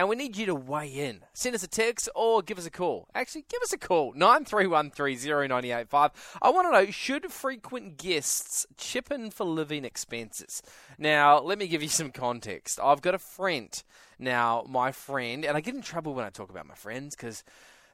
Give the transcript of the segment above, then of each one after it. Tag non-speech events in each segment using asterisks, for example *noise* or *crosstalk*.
And we need you to weigh in. Send us a text or give us a call. Actually, give us a call. 93130985. I want to know, should frequent guests chip in for living expenses? Now, let me give you some context. I've got a friend. Now, my friend, and I get in trouble when I talk about my friends because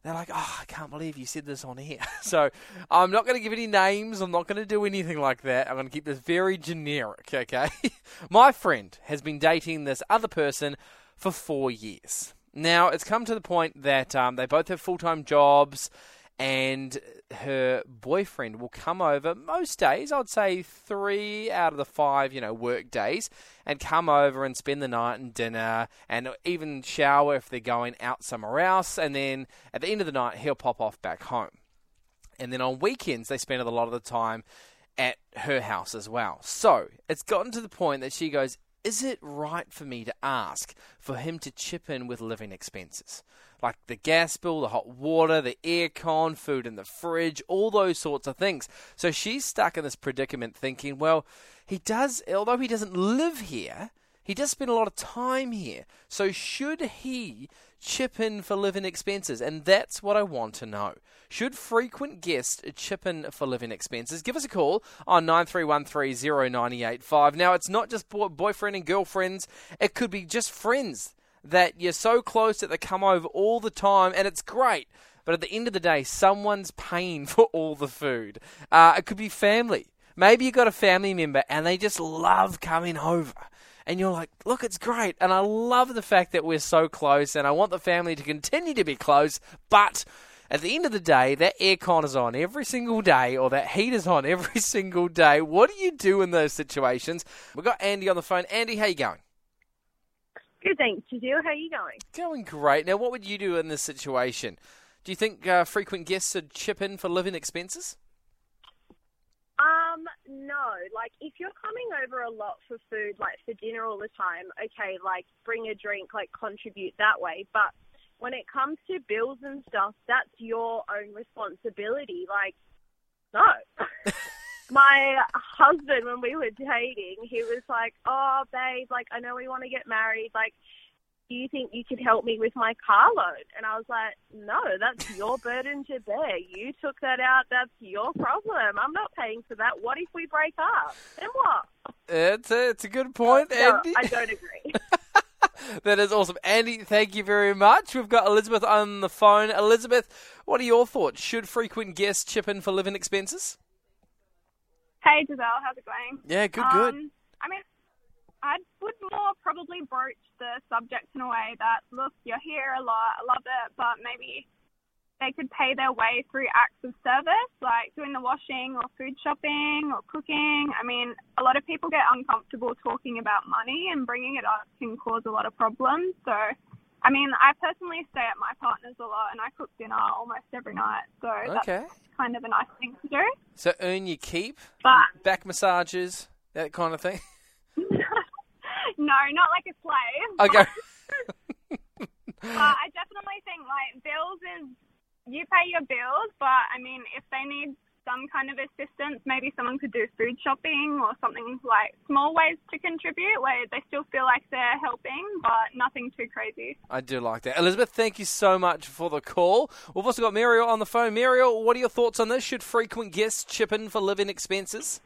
they're like, oh, I can't believe you said this on here. *laughs* So I'm not going to give any names. I'm not going to do anything like that. I'm going to keep this very generic, okay? *laughs* my friend has been dating this other person for four years. Now, it's come to the point that um, they both have full time jobs, and her boyfriend will come over most days, I'd say three out of the five, you know, work days, and come over and spend the night and dinner and even shower if they're going out somewhere else. And then at the end of the night, he'll pop off back home. And then on weekends, they spend a lot of the time at her house as well. So it's gotten to the point that she goes, is it right for me to ask for him to chip in with living expenses? Like the gas bill, the hot water, the aircon, food in the fridge, all those sorts of things. So she's stuck in this predicament thinking, well, he does, although he doesn't live here, he does spend a lot of time here. So should he chip in for living expenses? And that's what I want to know. Should frequent guests chip in for living expenses? Give us a call on 93130985. Now, it's not just boyfriend and girlfriends, it could be just friends that you're so close that they come over all the time, and it's great. But at the end of the day, someone's paying *laughs* for all the food. Uh, it could be family. Maybe you've got a family member and they just love coming over and you're like, look, it's great. And I love the fact that we're so close, and I want the family to continue to be close, but. At the end of the day, that aircon is on every single day, or that heat is on *laughs* every single day. What do you do in those situations? We've got Andy on the phone. Andy, how you going? Good, thanks. Jazeel, how are you going? Going great. Now, what would you do in this situation? Do you think uh, frequent guests should chip in for living expenses? Um, no. Like, if you're coming over a lot for food, like for dinner all the time, okay, like bring a drink, like contribute that way. But when it comes to bills and stuff, that's your own responsibility. Like, no. *laughs* My husband, when we were dating, he was like, "Oh, babe, like I know we want to get married. Like, do you think you could help me with my car loan? And I was like, no, that's your *laughs* burden to bear. You took that out. That's your problem. I'm not paying for that. What if we break up? Then what? It's a, it's a good point, no, Andy. I don't agree. *laughs* that is awesome. Andy, thank you very much. We've got Elizabeth on the phone. Elizabeth, what are your thoughts? Should frequent guests chip in for living expenses? Hey, Giselle, how's it going? Yeah, good, good. Um, I mean, I would more probably broach the subject in a way that, look, you're here a lot, I love it, but maybe they could pay their way through acts of service, like doing the washing or food shopping or cooking. I mean, a lot of people get uncomfortable talking about money and bringing it up can cause a lot of problems. So, I mean, I personally stay at my partner's a lot and I cook dinner almost every night. So okay. that's kind of a nice thing to do. So earn your keep, but, back massages, that kind of thing. *laughs* no, not like a slave. *laughs* Okay. *laughs* uh, I definitely think like bills is you pay your bills, but I mean if they need some kind of assistance, maybe someone could do food shopping or something like small ways to contribute where they still feel like they're helping, but nothing too crazy. I do like that. Elizabeth, thank you so much for the call. We've also got Muriel on the phone. Muriel, what are your thoughts on this? Should frequent guests chip in for living expenses?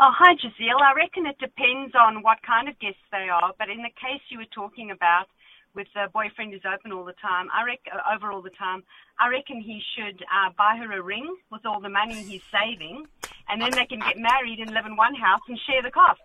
Oh, hi, Jazeel. I reckon it depends on what kind of guests they are, but in the case you were talking about, with the boyfriend who's open all the time, I reckon uh, over all the time, I reckon he should uh, buy her a ring with all the money he's saving, and then they can get married and live in one house and share the cost.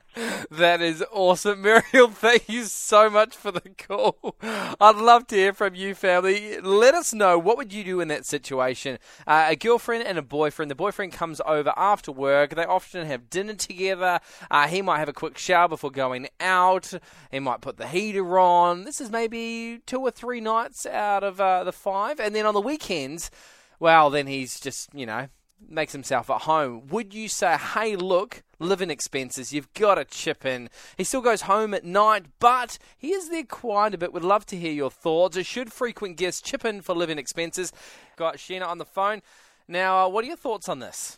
That is awesome, *laughs* Muriel. Thank you so much for the call. I'd love to hear from you, family. Let us know what would you do in that situation. Uh, a girlfriend and a boyfriend. The boyfriend comes over after work. They often have dinner together. Uh, he might have a quick shower before going out. He might put the heater on. This is maybe two or three nights out of uh, the five, and then on the weekends, well, then he's just you know makes himself at home, would you say, hey, look, living expenses, you've got to chip in? He still goes home at night, but he is there quite a bit. Would love to hear your thoughts. Should frequent guests chip in for living expenses? Got Sheena on the phone. Now, uh, what are your thoughts on this?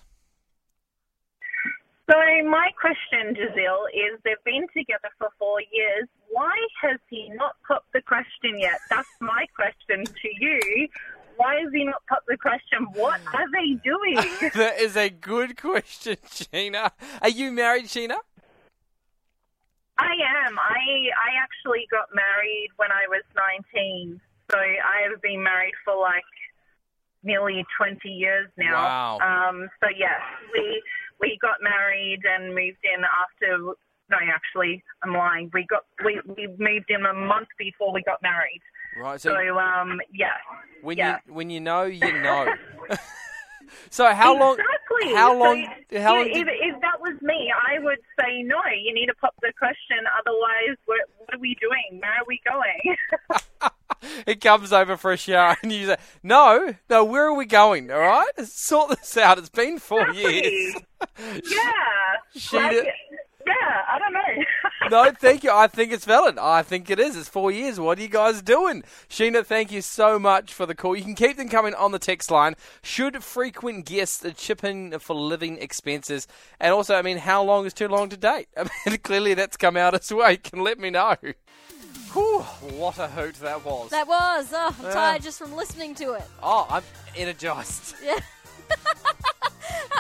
So my question, Giselle, is they've been together for four years. Why has he not popped the question yet? That's my question to you. Why has he not popped the question? What are they doing? *laughs* that is a good question, *laughs* Sheena. Are you married, Sheena? I am. I I actually got married when I was 19. So I have been married for like nearly 20 years now. Wow. Um, so yes, we we got married and moved in after. No, actually, I'm lying. We got we we moved in a month before we got married. Right. So So um, yeah. when yeah. you when you know, you know. *laughs* so how long? Exactly. How So, long? How long? if, did- if that was me, I would say no. You need to pop the question. Otherwise, what, what are we doing? Where are we going? *laughs* it comes over for a shower, and you say, "No, no. Where are we going? All right, sort this out. It's been four years." *laughs* yeah. She Like, did- yeah. I don't know. No, thank you. I think it's valid. I think it is. It's four years. What are you guys doing? Sheena, thank you so much for the call. You can keep them coming on the text line. Should frequent guests chip in for living expenses? And also, I mean, how long is too long to date? *laughs* I mean, clearly that's come out as well. You can let me know. Whew, what a hoot that was. That was. Oh, I'm Yeah. tired uh. just from listening to it. oh, I'm energized. Yeah.